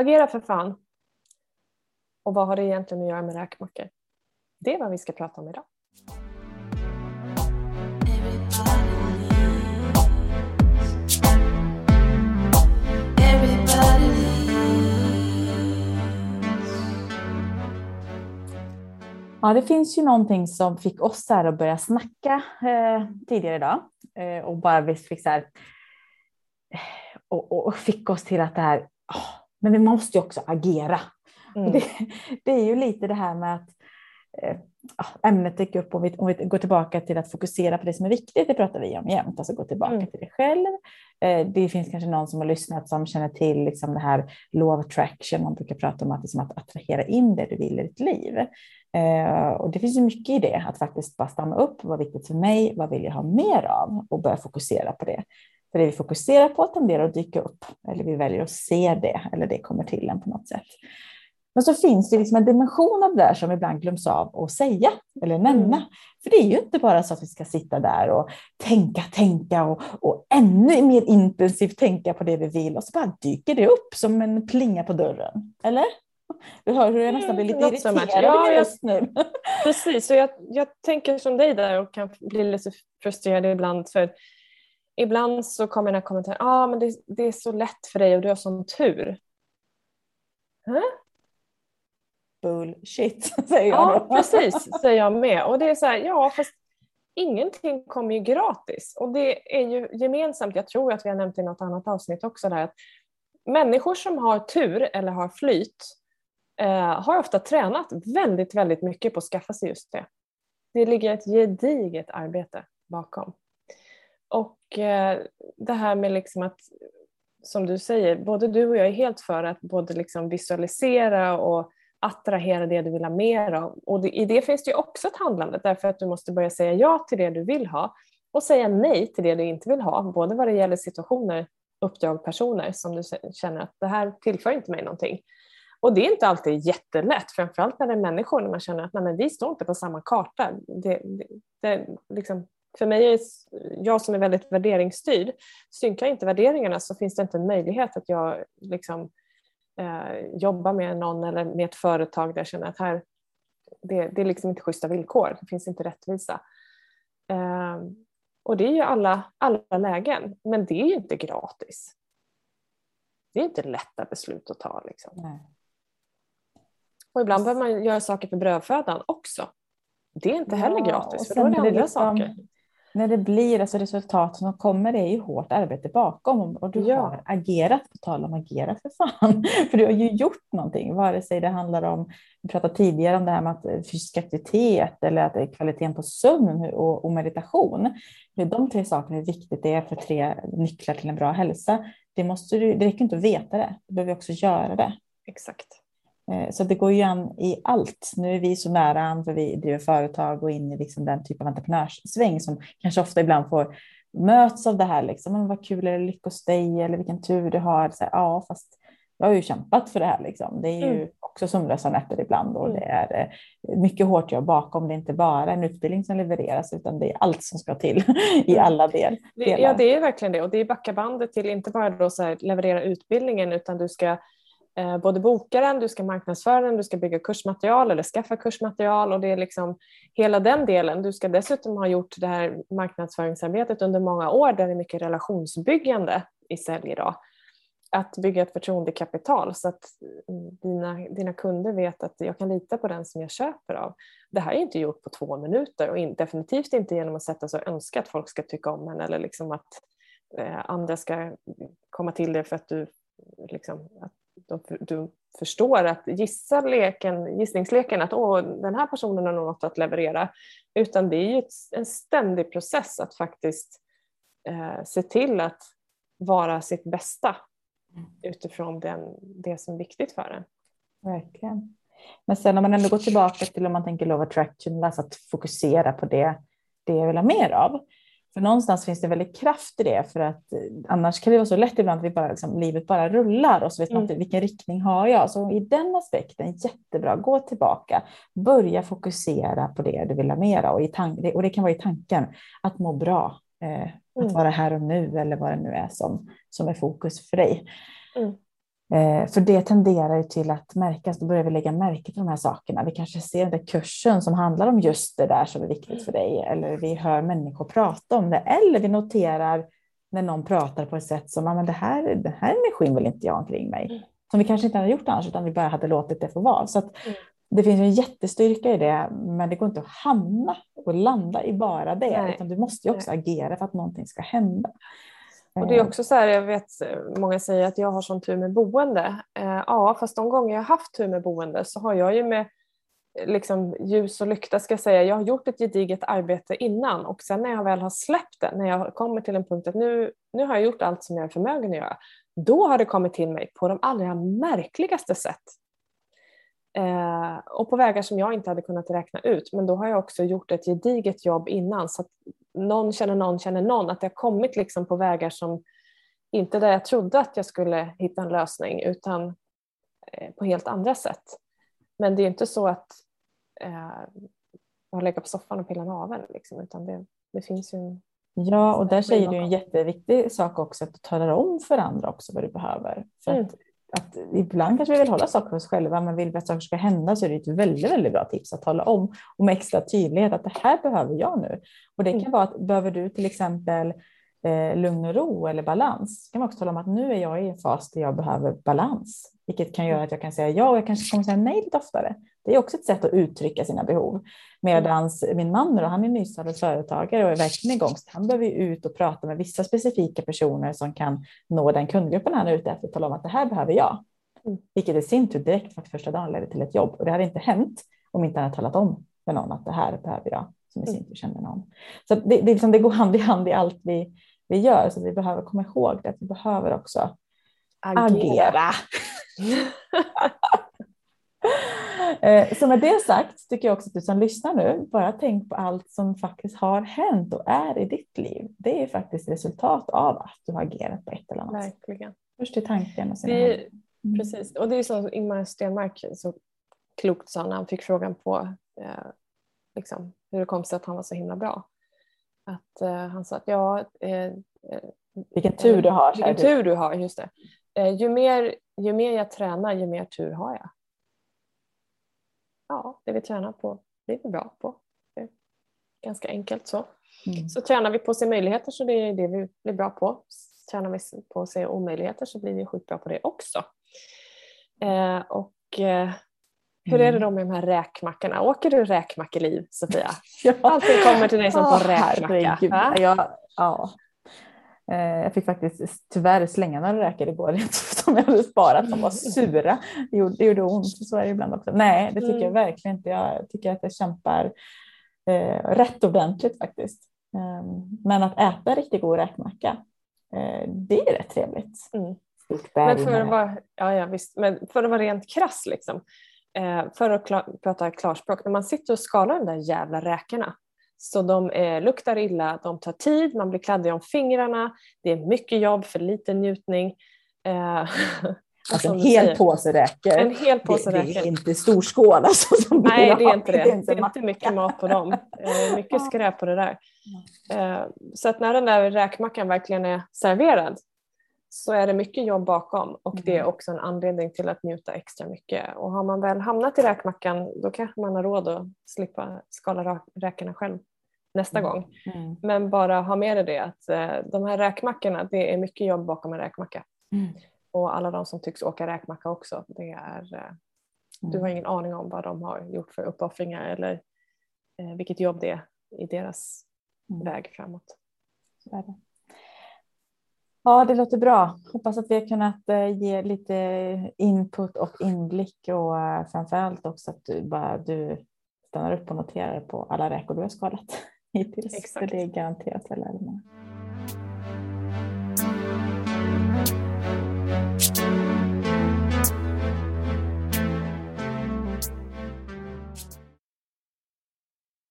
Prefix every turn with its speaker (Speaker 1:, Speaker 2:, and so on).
Speaker 1: Agera för fan. Och vad har det egentligen att göra med räkmackor? Det är vad vi ska prata om idag.
Speaker 2: Ja, det finns ju någonting som fick oss här att börja snacka eh, tidigare idag eh, och bara vi fick så här, eh, och, och, fick oss till att det här, oh, men vi måste ju också agera. Mm. Det, det, är ju lite det här med att eh, ämnet dyker upp om vi, om vi går tillbaka till att fokusera på det som är viktigt, det pratar vi om jämt, alltså gå tillbaka mm. till dig själv. Eh, det finns kanske någon som har lyssnat som känner till liksom det här law of attraction, man brukar prata om att, liksom att attrahera in det du vill i ditt liv. Eh, och det finns ju mycket i det, att faktiskt bara stanna upp, vad är viktigt för mig, vad vill jag ha mer av och börja fokusera på det. För det vi fokuserar på tenderar att dyka upp, eller vi väljer att se det, eller det kommer till en på något sätt. Men så finns det liksom en dimension av det där som ibland glöms av att säga eller nämna. Mm. För det är ju inte bara så att vi ska sitta där och tänka, tänka och, och ännu mer intensivt tänka på det vi vill och så bara dyker det upp som en plinga på dörren. Eller? Du hör hur jag nästan blir lite mm, irriterad ja, just nu.
Speaker 1: Precis, och jag, jag tänker som dig där och kan bli lite frustrerad ibland. för Ibland så kommer den här kommentaren, ja ah, men det, det, är så lätt för dig och du har sån tur. Huh?
Speaker 2: Bullshit, säger jag
Speaker 1: Ja, precis, säger jag med. Och det är så här, ja fast ingenting kommer ju gratis. Och det är ju gemensamt, jag tror att vi har nämnt i något annat avsnitt också, där, att människor som har tur eller har flyt eh, har ofta tränat väldigt, väldigt mycket på att skaffa sig just det. Det ligger ett gediget arbete bakom. Och eh, det här med liksom att, som du säger, både du och jag är helt för att både liksom visualisera och attrahera det du vill ha mer av. Och det, i det finns det ju också ett handlande därför att du måste börja säga ja till det du vill ha och säga nej till det du inte vill ha, både vad det gäller situationer, uppdrag, personer som du känner att det här tillför inte mig någonting. Och det är inte alltid jättelätt, framförallt när det är människor, när man känner att nej, men vi står inte på samma karta. Det, det, det, liksom, för mig, är jag som är väldigt värderingsstyrd, synkar inte värderingarna så finns det inte en möjlighet att jag liksom, eh, jobbar med någon eller med ett företag där jag känner att här, det, det är liksom inte schyssta villkor, det finns inte rättvisa. Eh, och det är ju alla, alla lägen, men det är ju inte gratis. Det är inte lätta beslut att ta. Liksom. Nej. Och ibland behöver man göra saker för brödfödan också. Det är inte heller ja, gratis, för då är det andra liksom, saker.
Speaker 2: När det blir alltså resultat som kommer, det är ju hårt arbete bakom och du ja. har agerat, på tal om agera för fan, för du har ju gjort någonting, vare sig det handlar om, vi pratade tidigare om det här med att fysisk aktivitet eller att det är kvaliteten på sömn och, och meditation. De tre sakerna är viktigt, det är för tre nycklar till en bra hälsa. Det, måste du, det räcker inte att veta det, du behöver också göra det.
Speaker 1: Exakt.
Speaker 2: Eh, så det går ju an i allt. Nu är vi så nära an för vi driver företag och in i liksom den typ av entreprenörssväng som kanske ofta ibland får möts av det här. Liksom. Men vad kul, eller lycka hos dig eller vilken tur du har. Så här, ja, fast jag har ju kämpat för det här. Liksom. Det är ju mm. också sömnlösa nätter ibland och mm. det är eh, mycket hårt jobb bakom. Det är inte bara en utbildning som levereras utan det är allt som ska till i mm. alla del,
Speaker 1: delar. Ja, det är verkligen det och det är backa bandet till inte bara då så leverera utbildningen utan du ska Eh, både boka den, du ska marknadsföra den, du ska bygga kursmaterial eller skaffa kursmaterial och det är liksom hela den delen. Du ska dessutom ha gjort det här marknadsföringsarbetet under många år där det är mycket relationsbyggande i sälj idag. Att bygga ett förtroendekapital så att mm, dina, dina kunder vet att jag kan lita på den som jag köper av. Det här är inte gjort på två minuter och in, definitivt inte genom att sätta sig och önska att folk ska tycka om en eller liksom att eh, andra ska komma till dig för att du liksom, att de, du förstår att gissa leken, gissningsleken att Åh, den här personen har något att leverera. Utan det är ju en ständig process att faktiskt eh, se till att vara sitt bästa utifrån den, det som är viktigt för en.
Speaker 2: Verkligen. Men sen om man ändå går tillbaka till om man tänker love attraction, alltså att fokusera på det, det jag vill ha mer av. För någonstans finns det väldigt kraft i det, för att eh, annars kan det vara så lätt ibland att vi bara, liksom, livet bara rullar och så vet man inte mm. vilken riktning har jag. Så i den aspekten, jättebra, gå tillbaka, börja fokusera på det du vill ha mera och, i tank, och det kan vara i tanken, att må bra, eh, att mm. vara här och nu eller vad det nu är som, som är fokus för dig. Mm. Eh, för det tenderar ju till att märkas, då börjar vi lägga märke till de här sakerna. Vi kanske ser den där kursen som handlar om just det där som är viktigt för dig, eller vi hör människor prata om det, eller vi noterar när någon pratar på ett sätt som, men det här, den här energin vill inte jag ha omkring mig. Mm. Som vi kanske inte hade gjort annars, utan vi bara hade låtit det få vara. Så att, mm. Det finns en jättestyrka i det, men det går inte att hamna och landa i bara det, Nej. utan du måste ju också Nej. agera för att någonting ska hända.
Speaker 1: Och det är också så här, jag vet många säger att jag har sån tur med boende. Eh, ja, fast de gånger jag har haft tur med boende så har jag ju med liksom, ljus och lykta ska jag säga, jag har gjort ett gediget arbete innan och sen när jag väl har släppt det, när jag kommer till en punkt att nu, nu har jag gjort allt som jag är förmögen att göra, då har det kommit till mig på de allra märkligaste sätt. Eh, och på vägar som jag inte hade kunnat räkna ut. Men då har jag också gjort ett gediget jobb innan så att någon känner någon känner någon. Att det har kommit liksom på vägar som inte där jag trodde att jag skulle hitta en lösning utan eh, på helt andra sätt. Men det är inte så att eh, jag lägger på soffan och pillar naveln liksom, utan det, det finns ju en
Speaker 2: Ja, och där säger du en jätteviktig sak också, att du talar om för andra också vad du behöver. För mm. att att ibland kanske vi vill hålla saker för oss själva, men vill vi att saker ska hända så är det ett väldigt, väldigt bra tips att tala om och med extra tydlighet att det här behöver jag nu. Och det kan mm. vara att behöver du till exempel eh, lugn och ro eller balans, kan man också tala om att nu är jag i en fas där jag behöver balans, vilket kan göra att jag kan säga ja och jag kanske kommer säga nej lite oftare. Det är också ett sätt att uttrycka sina behov. Medan min man då, han är nystartad företagare och är verkligen igång. Så han behöver ut och prata med vissa specifika personer som kan nå den kundgruppen han är ute efter och tala om att det här behöver jag. Mm. Vilket i sin tur direkt för första dagen ledde till ett jobb. Och det hade inte hänt om inte han hade talat om med någon att det här behöver jag, som i sin tur känner någon. Så det, det, liksom, det går hand i hand i allt vi, vi gör, så vi behöver komma ihåg det, att vi behöver också agera. agera. Eh, så med det sagt tycker jag också att du som lyssnar nu, bara tänk på allt som faktiskt har hänt och är i ditt liv. Det är faktiskt resultat av att du har agerat på ett eller annat sätt.
Speaker 1: Verkligen.
Speaker 2: Först till tanken och sen
Speaker 1: det är, mm. Precis, och det är som Ingmar Stenmark så klokt sa när han fick frågan på eh, liksom, hur det kom sig att han var så himla bra. Att eh, han sa att ja, eh, eh
Speaker 2: vilken tur du har.
Speaker 1: Vilken tur du har, just det. Eh, ju, mer, ju mer jag tränar, ju mer tur har jag ja, det vi tränar på blir vi bra på. Ganska enkelt så. Mm. Så tränar vi på att se möjligheter så det är det vi blir bra på. Tränar vi på att se omöjligheter så blir vi skitbra på det också. Eh, och eh, hur är det då med de här räkmackorna? Åker du räkmackeliv Sofia? ja. Allting kommer till dig som på räkmacka.
Speaker 2: Ja, ja. Eh, jag fick faktiskt tyvärr slänga några räkor igår som jag hade sparat. De var sura. Det gjorde, det gjorde ont, så är det ibland också. Nej, det tycker mm. jag verkligen inte. Jag tycker att jag kämpar eh, rätt ordentligt faktiskt. Eh, men att äta riktigt god räkmacka, eh, det är rätt trevligt. Mm.
Speaker 1: Men för att, vara, ja, ja, visst. Men för att vara rent krass, liksom, för att klar, prata klarspråk, när man sitter och skalar de där jävla räkorna så de eh, luktar illa, de tar tid, man blir kladdig om fingrarna, det är mycket jobb för lite njutning.
Speaker 2: Eh, alltså en hel säger. påse räcker.
Speaker 1: En hel påse
Speaker 2: det,
Speaker 1: räcker.
Speaker 2: Det är inte stor skål alltså.
Speaker 1: Som Nej, det är inte det. Det är inte, det är inte mycket mat på dem. Eh, mycket skräp på det där. Eh, så att när den där räkmackan verkligen är serverad så är det mycket jobb bakom och det är mm. också en anledning till att njuta extra mycket. Och har man väl hamnat i räkmackan då kanske man har råd att slippa skala räkorna själv nästa mm. gång. Mm. Men bara ha med dig det att eh, de här räkmackorna, det är mycket jobb bakom en räkmacka. Mm. Och alla de som tycks åka räkmacka också, det är, eh, du har mm. ingen aning om vad de har gjort för uppoffringar eller eh, vilket jobb det är i deras mm. väg framåt. Så är det.
Speaker 2: Ja, det låter bra. Hoppas att vi har kunnat eh, ge lite input och inblick och eh, framförallt också att du bara du stannar upp och noterar på alla räkor du har skadat hittills. Exakt. För det är garanterat väldigt många.